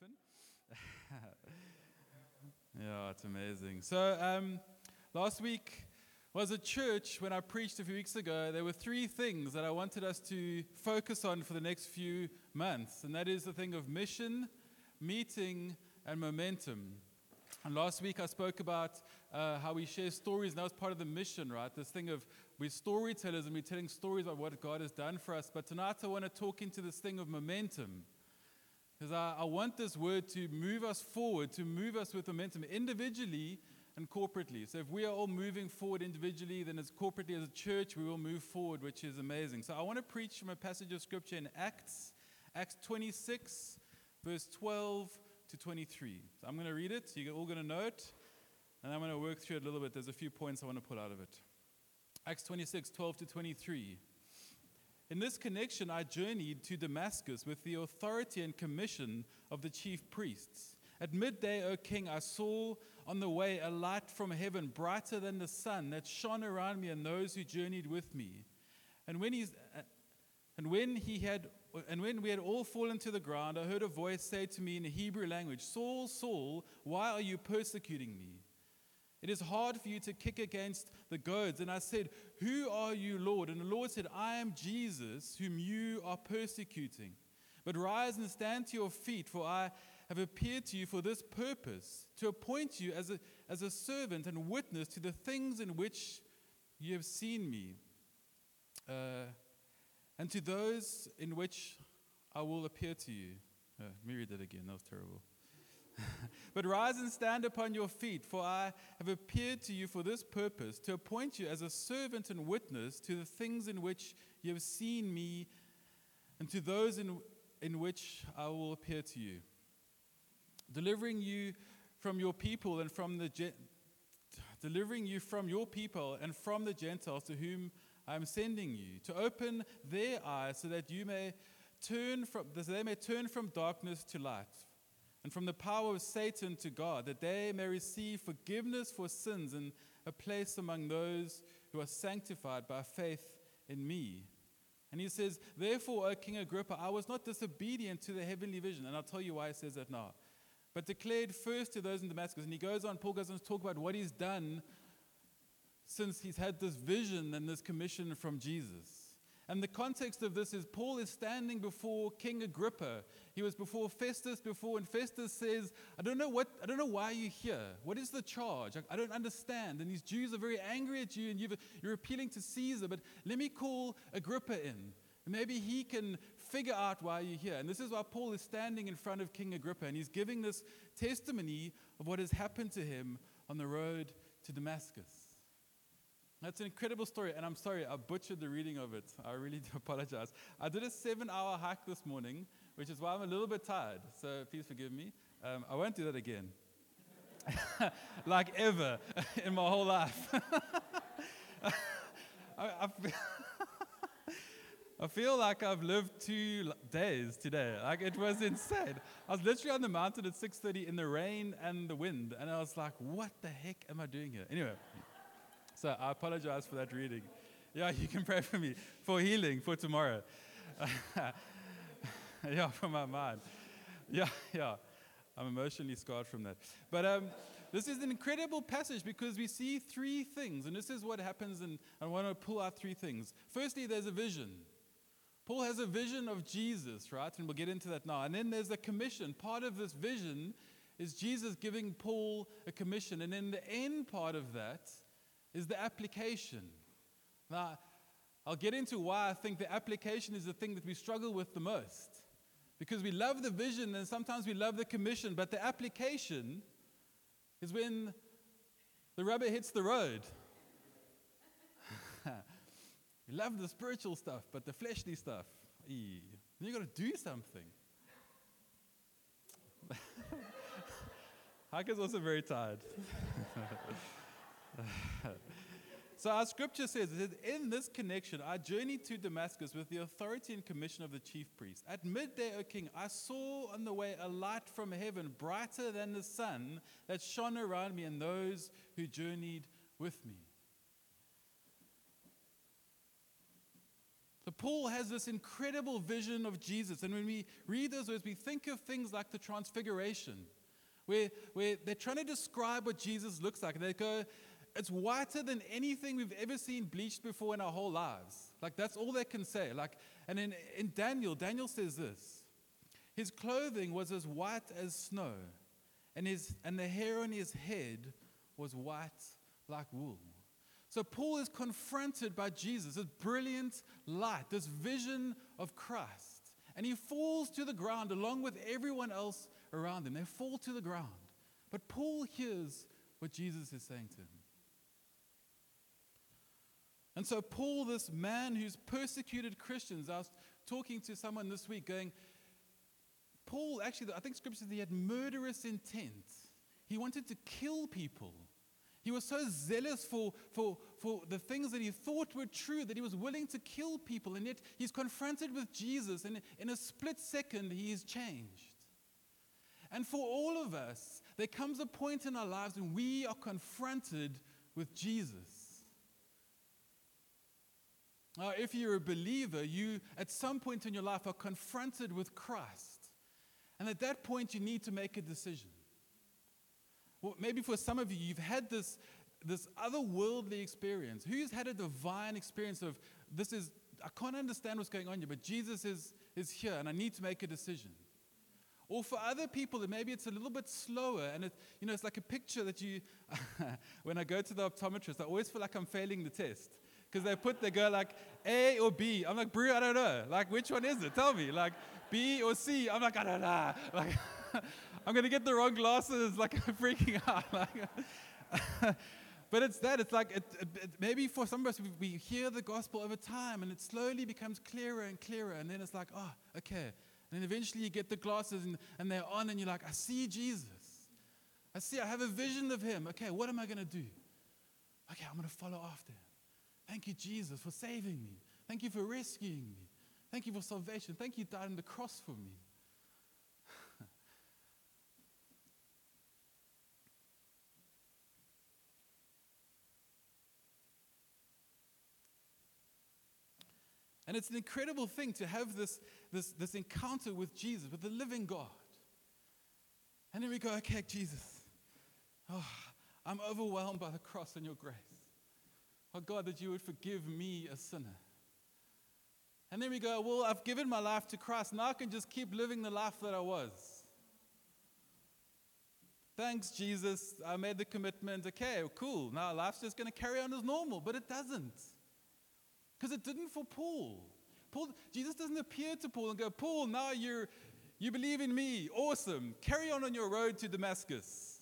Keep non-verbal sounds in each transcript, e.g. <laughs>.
happen. <laughs> yeah, it's amazing. So, um, last week was a church when I preached a few weeks ago. There were three things that I wanted us to focus on for the next few months, and that is the thing of mission, meeting, and momentum. And last week I spoke about uh, how we share stories, and that was part of the mission, right? This thing of we're storytellers and we're telling stories about what God has done for us. But tonight I want to talk into this thing of momentum. Because I, I want this word to move us forward, to move us with momentum individually and corporately. So if we are all moving forward individually, then as corporately as a church, we will move forward, which is amazing. So I want to preach from a passage of scripture in Acts, Acts 26, verse 12 to 23. So I'm going to read it. You're all going to know it. And I'm going to work through it a little bit. There's a few points I want to pull out of it. Acts 26, 12 to 23. In this connection, I journeyed to Damascus with the authority and commission of the chief priests. At midday, O king, I saw on the way a light from heaven, brighter than the sun, that shone around me and those who journeyed with me. And when, he's, and when he had and when we had all fallen to the ground, I heard a voice say to me in the Hebrew language, Saul, Saul, why are you persecuting me? It is hard for you to kick against the goads. And I said, Who are you, Lord? And the Lord said, I am Jesus, whom you are persecuting. But rise and stand to your feet, for I have appeared to you for this purpose, to appoint you as a, as a servant and witness to the things in which you have seen me, uh, and to those in which I will appear to you. Uh, let me read that again, that was terrible. <laughs> but rise and stand upon your feet, for I have appeared to you for this purpose, to appoint you as a servant and witness to the things in which you have seen me, and to those in, in which I will appear to you, delivering you from your people and from the delivering you from your people and from the Gentiles to whom I am sending you, to open their eyes so that you may turn from so they may turn from darkness to light and from the power of Satan to God, that they may receive forgiveness for sins and a place among those who are sanctified by faith in me. And he says, Therefore, O King Agrippa, I was not disobedient to the heavenly vision. And I'll tell you why he says that now. But declared first to those in Damascus. And he goes on, Paul goes on to talk about what he's done since he's had this vision and this commission from Jesus. And the context of this is Paul is standing before King Agrippa. He was before Festus before, and Festus says, I don't know what I don't know why you're here. What is the charge? I, I don't understand. And these Jews are very angry at you, and you are appealing to Caesar, but let me call Agrippa in. Maybe he can figure out why you're here. And this is why Paul is standing in front of King Agrippa, and he's giving this testimony of what has happened to him on the road to Damascus. That's an incredible story, and I'm sorry, I butchered the reading of it. I really <laughs> do apologize. I did a seven hour hike this morning, which is why I'm a little bit tired, so please forgive me. Um, I won't do that again. <laughs> like ever <laughs> in my whole life. I, I, feel like I've lived two days today. Like it was insane. I was literally on the mountain at 6:30 in the rain and the wind, and I was like, "What the heck am I doing here?" Anyway. So I apologize for that reading. Yeah, you can pray for me for healing for tomorrow. <laughs> yeah, for my mind. Yeah, yeah. I'm emotionally scarred from that. But um, this is an incredible passage because we see three things, and this is what happens, and I want to pull out three things. Firstly, there's a vision. Paul has a vision of Jesus, right? And we'll get into that now. And then there's a commission. Part of this vision is Jesus giving Paul a commission. And then the end part of that is the application. Now, I'll get into why I think the application is the thing that we struggle with the most. Because we love the vision and sometimes we love the commission, but the application is when the rubber hits the road. <laughs> we love the spiritual stuff, but the fleshly stuff, you've got to do something. <laughs> Hike is also very tired. <laughs> so our scripture says, "It In this connection, I journeyed to Damascus with the authority and commission of the chief priest. At midday, O king, I saw on the way a light from heaven, brighter than the sun, that shone around me and those who journeyed with me. So Paul has this incredible vision of Jesus. And when we read those words, we think of things like the transfiguration, where, where they're trying to describe what Jesus looks like. And they go, it's whiter than anything we've ever seen bleached before in our whole lives. Like that's all they can say. Like, and in, in Daniel, Daniel says this. His clothing was as white as snow, and, his, and the hair on his head was white like wool. So Paul is confronted by Jesus, this brilliant light, this vision of Christ. And he falls to the ground along with everyone else around him. They fall to the ground. But Paul hears what Jesus is saying to him. And so, Paul, this man who's persecuted Christians, I was talking to someone this week going, Paul, actually, I think scripture says he had murderous intent. He wanted to kill people. He was so zealous for, for, for the things that he thought were true that he was willing to kill people. And yet he's confronted with Jesus, and in a split second, he is changed. And for all of us, there comes a point in our lives when we are confronted with Jesus. Now, if you're a believer, you at some point in your life are confronted with Christ. And at that point, you need to make a decision. Well, maybe for some of you, you've had this, this otherworldly experience. Who's had a divine experience of this is, I can't understand what's going on here, but Jesus is, is here and I need to make a decision. Or for other people, maybe it's a little bit slower, and it, you know, it's like a picture that you. <laughs> when I go to the optometrist, I always feel like I'm failing the test because they put they go like A or B. I'm like, Brew, I don't know. Like, which one is it? Tell me. Like, B or C. I'm like, I don't know. <laughs> Like, <laughs> I'm going to get the wrong glasses. Like, <laughs> I'm freaking out. Like, but it's that. It's like, it, it, maybe for some of us, we, we hear the gospel over time and it slowly becomes clearer and clearer. And then it's like, oh, okay. And then eventually you get the glasses and, and they're on and you're like, I see Jesus. I see, I have a vision of him. Okay, what am I going to do? Okay, I'm going to follow after him. Thank you, Jesus, for saving me. Thank you for rescuing me. Thank you for salvation. Thank you, died on the cross for me. <laughs> And it's an incredible thing to have this, this, this encounter with Jesus, with the living God. And then we go, okay, Jesus, oh, I'm overwhelmed by the cross and your grace. Oh, God, that you would forgive me, a sinner. And then we go, well, I've given my life to Christ. Now I can just keep living the life that I was. Thanks, Jesus. I made the commitment. Okay, cool. Now life's just going to carry on as normal, but it doesn't. Because it didn't for Paul. Paul. Jesus doesn't appear to Paul and go, Paul, now you're, you believe in me. Awesome. Carry on on your road to Damascus.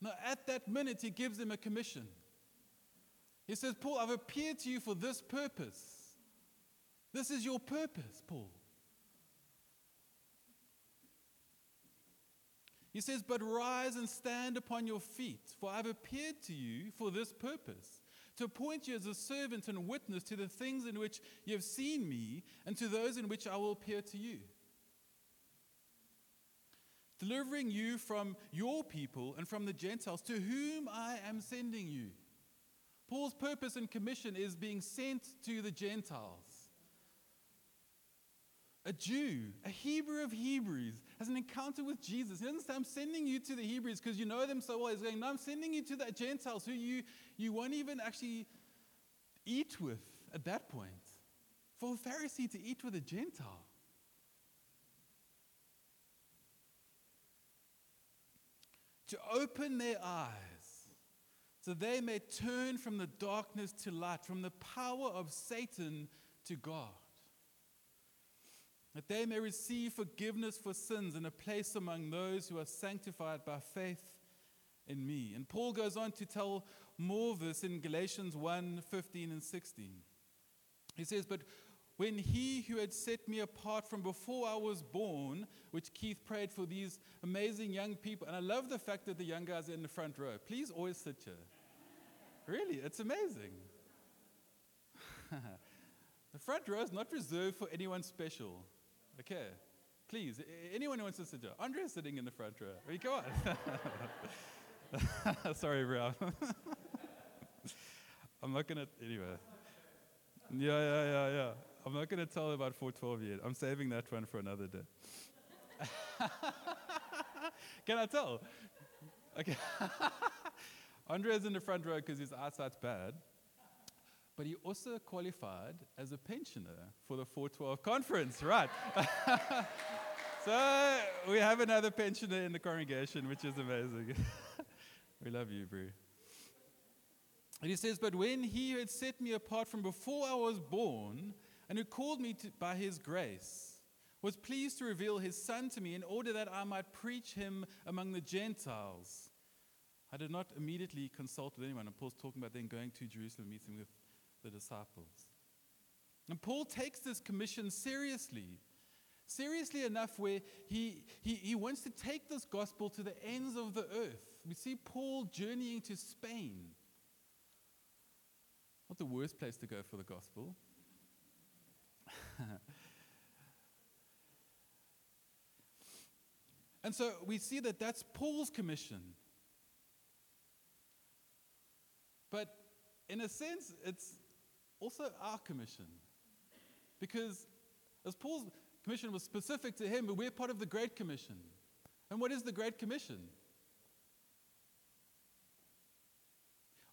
Now, at that minute, he gives him a commission. He says, Paul, I've appeared to you for this purpose. This is your purpose, Paul. He says, But rise and stand upon your feet, for I've appeared to you for this purpose to appoint you as a servant and witness to the things in which you have seen me and to those in which I will appear to you. Delivering you from your people and from the Gentiles to whom I am sending you. Paul's purpose and commission is being sent to the Gentiles. A Jew, a Hebrew of Hebrews, has an encounter with Jesus. He doesn't say, I'm sending you to the Hebrews because you know them so well. He's going, No, I'm sending you to the Gentiles who you, you won't even actually eat with at that point. For a Pharisee to eat with a Gentile. To open their eyes so they may turn from the darkness to light, from the power of Satan to God that they may receive forgiveness for sins and a place among those who are sanctified by faith in me. And Paul goes on to tell more of this in Galatians 1 15 and 16. He says, But when he who had set me apart from before I was born, which Keith prayed for these amazing young people, and I love the fact that the young guys are in the front row. Please always sit here. really, it's amazing. <laughs> the front row is not reserved for anyone special. Okay. Please, anyone who wants to sit down. Andrea's sitting in the front row. I mean, come on. <laughs> Sorry, bro. <laughs> I'm not going to, anyway. Yeah, yeah, yeah, yeah. I'm not going to tell about 412 yet. I'm saving that one for another day. <laughs> Can I tell? Okay. <laughs> Andre's in the front row because his eyesight's bad. But he also qualified as a pensioner for the 412 conference, right? <laughs> so we have another pensioner in the congregation, which is amazing. we love you, bro. And he says, But when he had set me apart from before I was born, and who called me to, by his grace, was pleased to reveal his son to me in order that I might preach him among the Gentiles. I did not immediately consult with anyone. And Paul's talking about then going to Jerusalem, meeting with the disciples. And Paul takes this commission seriously. Seriously enough, where he, he, he wants to take this gospel to the ends of the earth. We see Paul journeying to Spain. Not the worst place to go for the gospel. <laughs> and so we see that that's Paul's commission. But in a sense, it's also our commission. Because as Paul's commission was specific to him, but we're part of the Great Commission. And what is the Great Commission?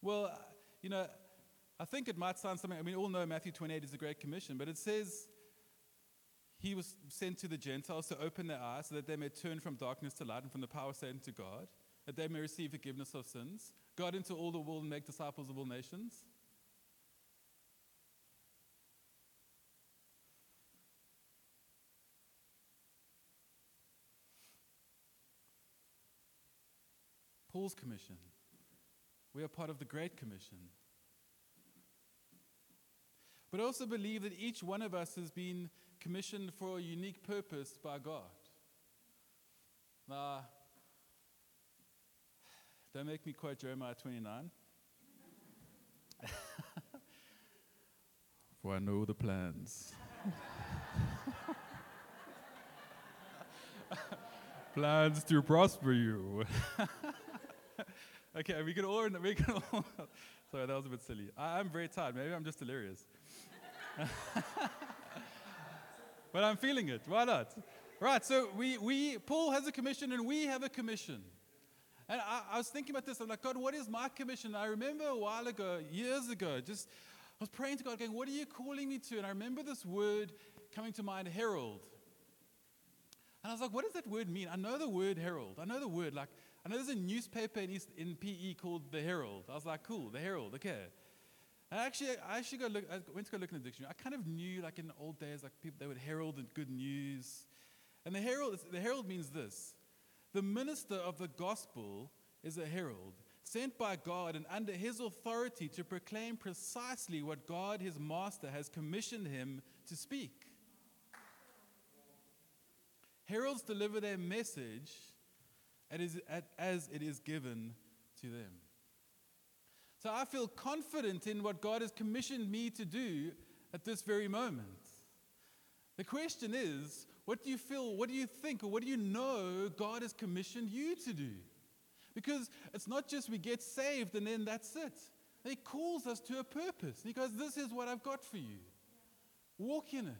Well, uh, you know, I think it might sound something, I mean, we all know Matthew 28 is the Great Commission, but it says he was sent to the Gentiles to open their eyes so that they may turn from darkness to light and from the power of Satan to God, that they may receive forgiveness of sins, go out into all the world and make disciples of all nations. Paul's commission. We are part of the Great Commission. But I also believe that each one of us has been commissioned for a unique purpose by God. Now, don't make me quote Jeremiah 29. <laughs> for I know the plans. <laughs> plans to prosper you. <laughs> okay, we can all, we can all sorry, that was a bit silly. I, I'm very tired. Maybe I'm just delirious. But I'm feeling it. Why not? Right, so we, we, Paul has a commission and we have a commission. And I, I was thinking about this. I'm like, God, what is my commission? I remember a while ago, years ago, just I was praying to God, going, What are you calling me to? And I remember this word coming to mind, herald. And I was like, What does that word mean? I know the word herald. I know the word. Like, I know there's a newspaper in, East, in PE called The Herald. I was like, Cool, The Herald, okay. And actually, I actually look, I went to go look in the dictionary. I kind of knew, like in the old days, like people, they would herald the good news. And the herald, the herald means this the minister of the gospel is a herald, sent by God and under his authority to proclaim precisely what God, his master, has commissioned him to speak. Heralds deliver their message as it is given to them. So I feel confident in what God has commissioned me to do at this very moment. The question is, what do you feel, what do you think, or what do you know God has commissioned you to do? Because it's not just we get saved and then that's it. He calls us to a purpose. He goes, This is what I've got for you. Walk in it.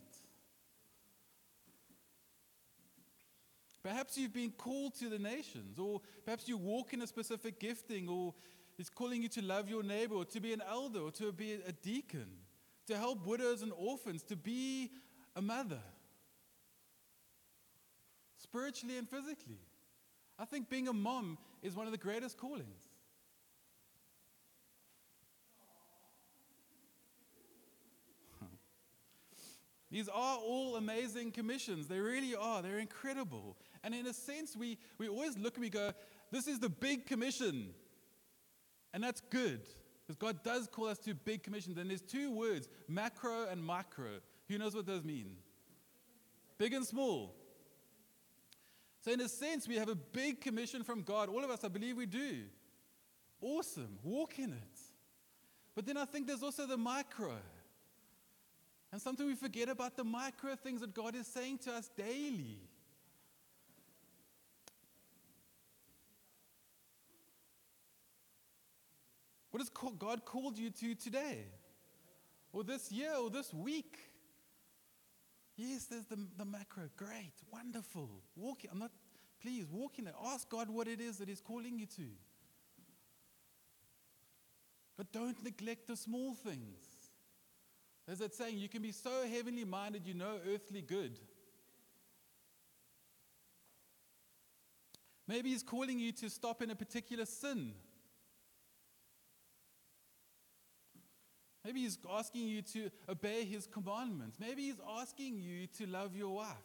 Perhaps you've been called to the nations, or perhaps you walk in a specific gifting, or He's calling you to love your neighbor, or to be an elder, or to be a deacon, to help widows and orphans, to be a mother, spiritually and physically. I think being a mom is one of the greatest callings. <laughs> These are all amazing commissions. They really are. They're incredible. And in a sense, we, we always look and we go, this is the big commission. And that's good because God does call us to big commissions. And there's two words macro and micro. Who knows what those mean? Big and small. So, in a sense, we have a big commission from God. All of us, I believe we do. Awesome. Walk in it. But then I think there's also the micro. And sometimes we forget about the micro things that God is saying to us daily. What has God called you to today? or this year or this week. Yes, there's the, the macro. Great, wonderful. Walk. I'm not. Please walk in it. Ask God what it is that He's calling you to. But don't neglect the small things. There's that saying, you can be so heavenly minded you no earthly good. Maybe He's calling you to stop in a particular sin. Maybe He's asking you to obey His commandments. Maybe He's asking you to love your wife.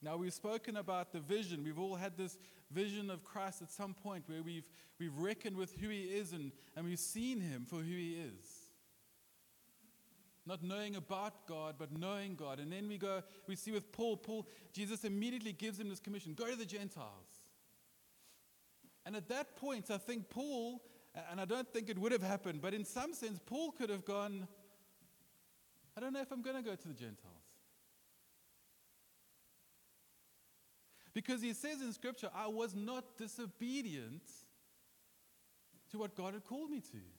Now, we've spoken about the vision. We've all had this vision of Christ at some point where we've, we've reckoned with who he is and, and we've seen him for who he is. Not knowing about God, but knowing God. And then we go, we see with Paul, Paul, Jesus immediately gives him this commission go to the Gentiles. And at that point, I think Paul, and I don't think it would have happened, but in some sense, Paul could have gone, I don't know if I'm going to go to the Gentiles. Because he says in Scripture, I was not disobedient to what God had called me to.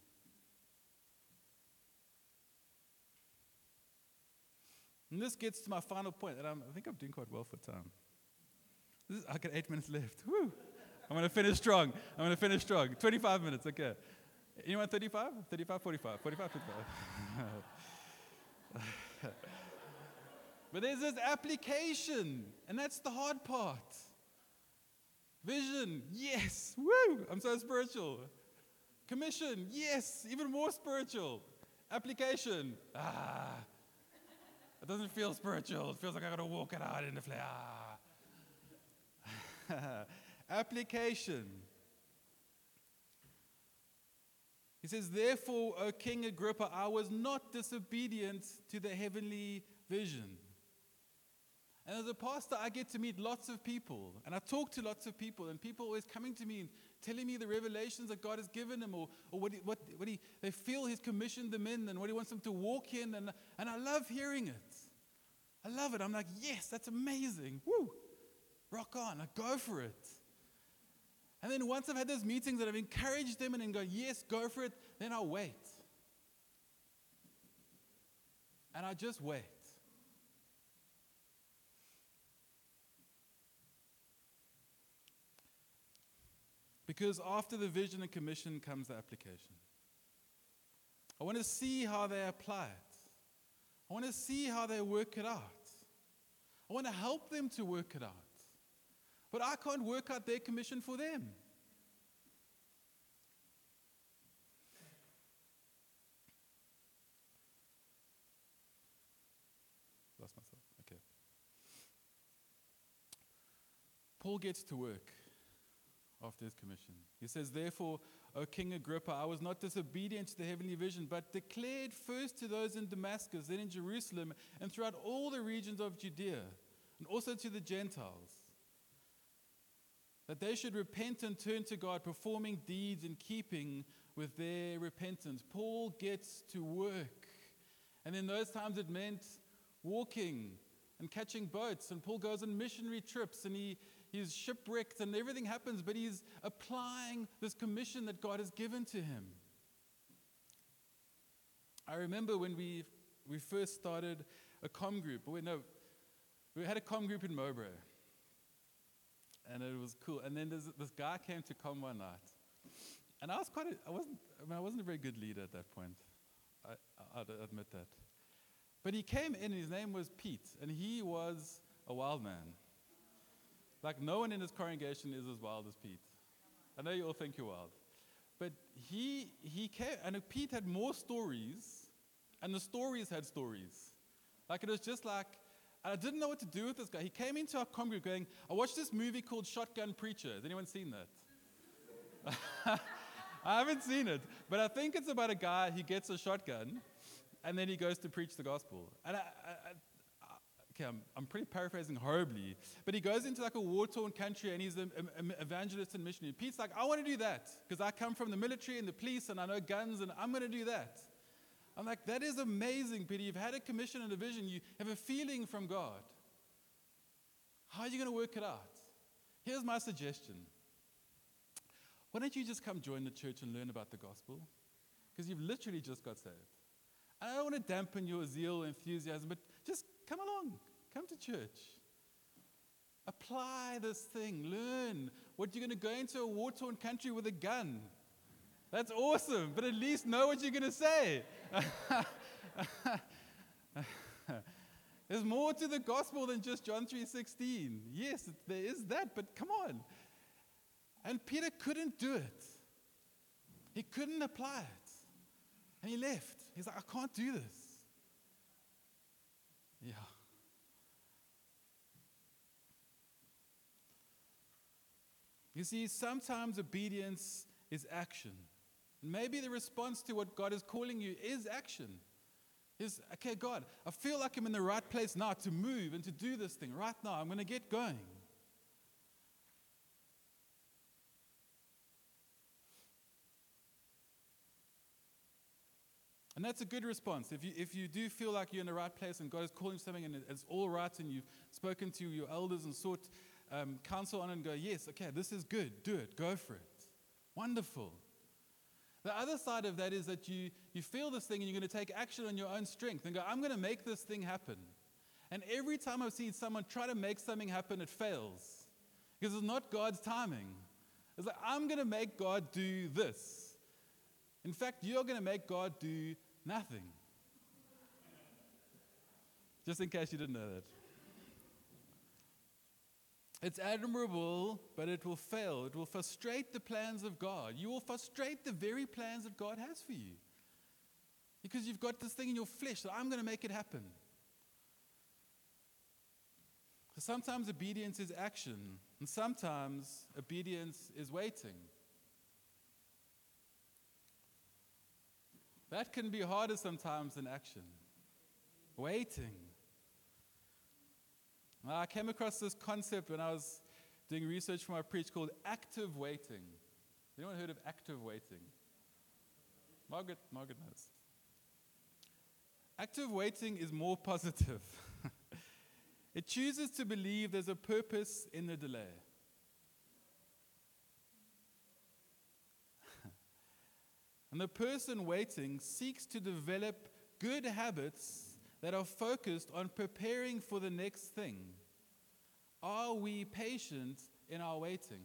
And this gets to my final point, and I'm, i think I'm doing quite well for time. Is, I got eight minutes left. Woo! I'm going to finish strong. I'm going to finish strong. 25 minutes, okay. Anyone 35? 35, 45, 45, 55. <laughs> But there's this application, and that's the hard part. Vision, yes, woo, I'm so spiritual. Commission, yes, even more spiritual. Application, ah, it doesn't feel spiritual. It feels like I gotta walk it out in the flesh. Ah. <laughs> Application. He says, Therefore, O King Agrippa, I was not disobedient to the heavenly vision. And as a pastor, I get to meet lots of people, and I talk to lots of people, and people always coming to me and telling me the revelations that God has given them, or, or what, he, what, what he, they feel He's commissioned them in, and what He wants them to walk in, and, and I love hearing it. I love it. I'm like, yes, that's amazing. Woo! Rock on. I go for it. And then once I've had those meetings and I've encouraged them and then go, yes, go for it, then I'll wait. And I just wait. Because after the vision and commission comes the application. I want to see how they apply it. I want to see how they work it out. I want to help them to work it out. But I can't work out their commission for them. Lost myself. Okay. Paul gets to work after his commission. He says, Therefore, O King Agrippa, I was not disobedient to the heavenly vision, but declared first to those in Damascus, then in Jerusalem, and throughout all the regions of Judea, and also to the Gentiles, that they should repent and turn to God, performing deeds in keeping with their repentance. Paul gets to work. And in those times, it meant walking and catching boats. And Paul goes on missionary trips and he he's shipwrecked and everything happens, but he's applying this commission that God has given to him. I remember when we, we first started a com group, we, no, we had a com group in Mowbray. And it was cool. And then this guy came to com one night. And I was quite, a, I wasn't, I mean, I wasn't a very good leader at that point. I, I'd admit that. But he came in, his name was Pete, and he was a wild man. Like, no one in this congregation is as wild as Pete. I know you all think you're wild. But he, he came, and Pete had more stories, and the stories had stories. Like, it was just like, I didn't know what to do with this guy. He came into our congregation going, I watched this movie called Shotgun Preacher. Has anyone seen that? <laughs> I haven't seen it, but I think it's about a guy, he gets a shotgun, and then he goes to preach the gospel. And I, I, okay, I'm, I'm pretty paraphrasing horribly, but he goes into like a war torn country and he's an evangelist and missionary. Pete's like, I want to do that because I come from the military and the police and I know guns and I'm going to do that. I'm like, that is amazing, Peter. You've had a commission and a vision, you have a feeling from God. How are you going to work it out? Here's my suggestion. Why don't you just come join the church and learn about the gospel? Because you've literally just got saved. I don't want to dampen your zeal, and enthusiasm, but just come along. Come to church. Apply this thing. Learn what you're going to go into a war torn country with a gun. That's awesome, but at least know what you're going to say. <laughs> There's more to the gospel than just John 3:16. Yes, there is that, but come on. And Peter couldn't do it. He couldn't apply it. And he left. He's like, I can't do this. Yeah. You see, sometimes obedience is action. Maybe the response to what God is calling you is action. Is, okay, God, I feel like I'm in the right place now to move and to do this thing. Right now, I'm going to get going. And that's a good response. If you, if you do feel like you're in the right place and God is calling something and it's all right and you've spoken to your elders and sought um, counsel on it and go, yes, okay, this is good, do it, go for it. Wonderful. The other side of that is that you, you feel this thing and you're going to take action on your own strength and go, I'm going to make this thing happen. And every time I've seen someone try to make something happen, it fails because it's not God's timing. It's like, I'm going to make God do this. In fact, you're going to make God do Nothing. Just in case you didn't know that. It's admirable, but it will fail. It will frustrate the plans of God. You will frustrate the very plans that God has for you. Because you've got this thing in your flesh that I'm going to make it happen. So sometimes obedience is action, and sometimes obedience is waiting. That can be harder sometimes than action. Waiting. I came across this concept when I was doing research for my preach called active waiting. Anyone heard of active waiting? Margaret, Margaret knows. Active waiting is more positive. <laughs> it chooses to believe there's a purpose in the delay. <laughs> And the person waiting seeks to develop good habits that are focused on preparing for the next thing. Are we patient in our waiting?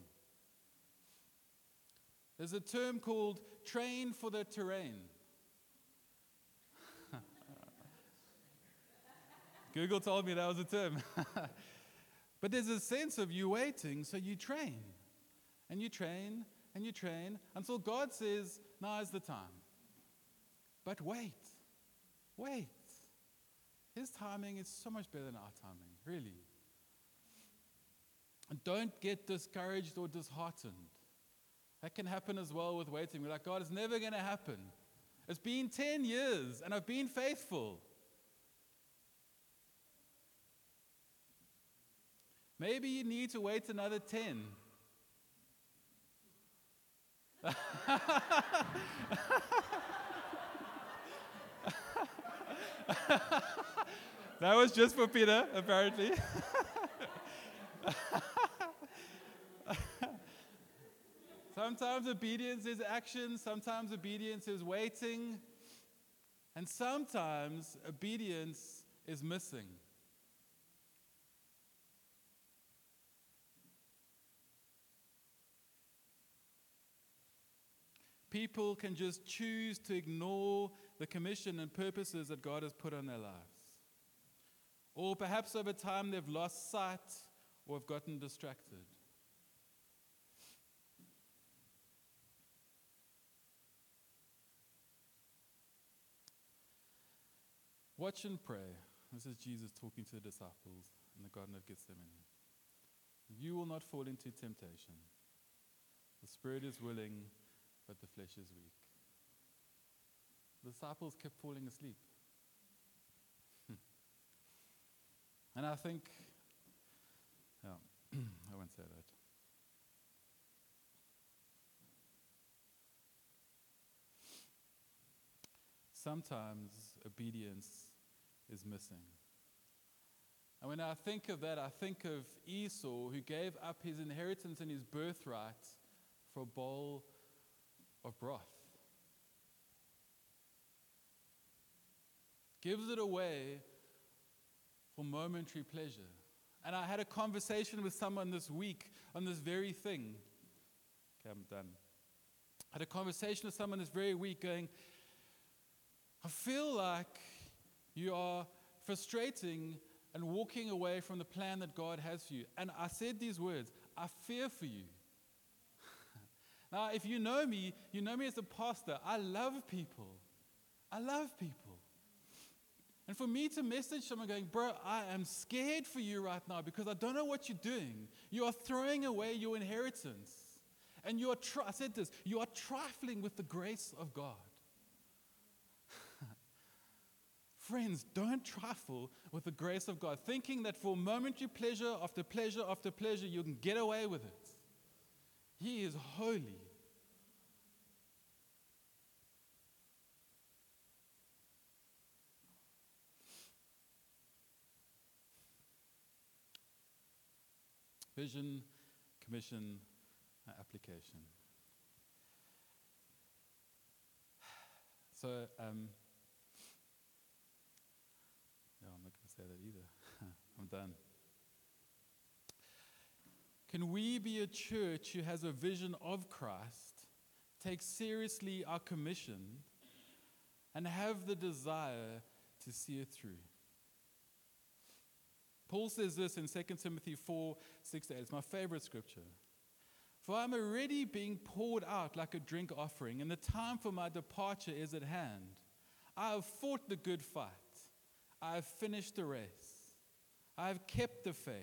There's a term called train for the terrain. <laughs> Google told me that was a term. <laughs> but there's a sense of you waiting, so you train. And you train and you train until God says, now is the time. But wait, wait. His timing is so much better than our timing, really. And don't get discouraged or disheartened. That can happen as well with waiting. We're like, God, it's never going to happen. It's been 10 years and I've been faithful. Maybe you need to wait another 10 <laughs> <laughs> that was just for Peter, apparently. <laughs> sometimes obedience is action, sometimes obedience is waiting, and sometimes obedience is missing. People can just choose to ignore the commission and purposes that God has put on their lives. Or perhaps over time they've lost sight or have gotten distracted. Watch and pray. This is Jesus talking to the disciples in the Garden of Gethsemane. You will not fall into temptation. The spirit is willing, but the flesh is weak. The disciples kept falling asleep. Hmm. and I think, yeah, <clears throat> I won't say that. Sometimes obedience is missing. And when I think of that, I think of Esau, who gave up his inheritance and his birthright for a bowl of broth. Gives it away for momentary pleasure. And I had a conversation with someone this week on this very thing. Okay, I'm done. I had a conversation with someone this very week going, I feel like you are frustrating and walking away from the plan that God has for you. And I said these words I fear for you. Now, if you know me, you know me as a pastor. I love people. I love people. And for me to message someone going, Bro, I am scared for you right now because I don't know what you're doing. You are throwing away your inheritance. And you are, tri- I said this, you are trifling with the grace of God. <laughs> Friends, don't trifle with the grace of God, thinking that for momentary pleasure after pleasure after pleasure, you can get away with it. He is holy. Vision, commission, application. So, um, say that either. <laughs> I'm done. Can we be a church who has a vision of Christ, take seriously our commission, and have the desire to see it through? Paul says this in 2 Timothy 4 6 8. It's my favorite scripture. For I'm already being poured out like a drink offering, and the time for my departure is at hand. I have fought the good fight. I have finished the race. I have kept the faith.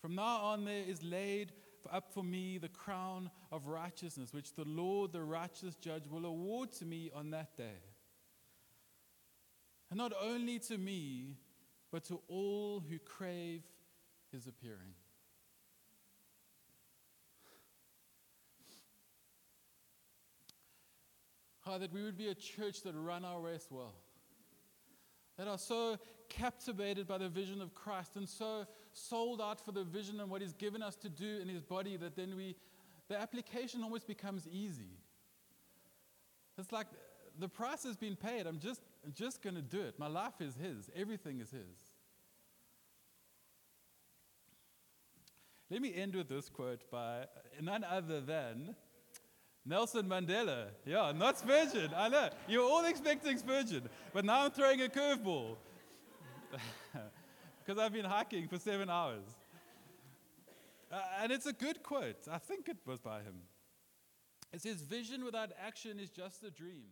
From now on, there is laid up for me the crown of righteousness, which the Lord, the righteous judge, will award to me on that day. And not only to me, but to all who crave his appearing. Oh, that we would be a church that run our race well that are so captivated by the vision of Christ and so sold out for the vision and what He's given us to do in His body that then we, the application almost becomes easy. It's like the price has been paid. I'm just, just going to do it. My life is His, everything is His. Let me end with this quote by none other than Nelson Mandela. Yeah, not Spurgeon. I know. You're all expecting Spurgeon. But now I'm throwing a curveball. <laughs> Because I've been hiking for seven hours. Uh, and it's a good quote. I think it was by him. It says, Vision without action is just a dream.